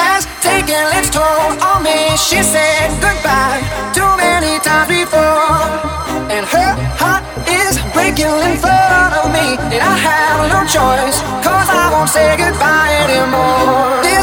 Has taken its toll on me. She said goodbye too many times before, and her heart is breaking in front of me, and I have no choice, cause I won't say goodbye anymore. This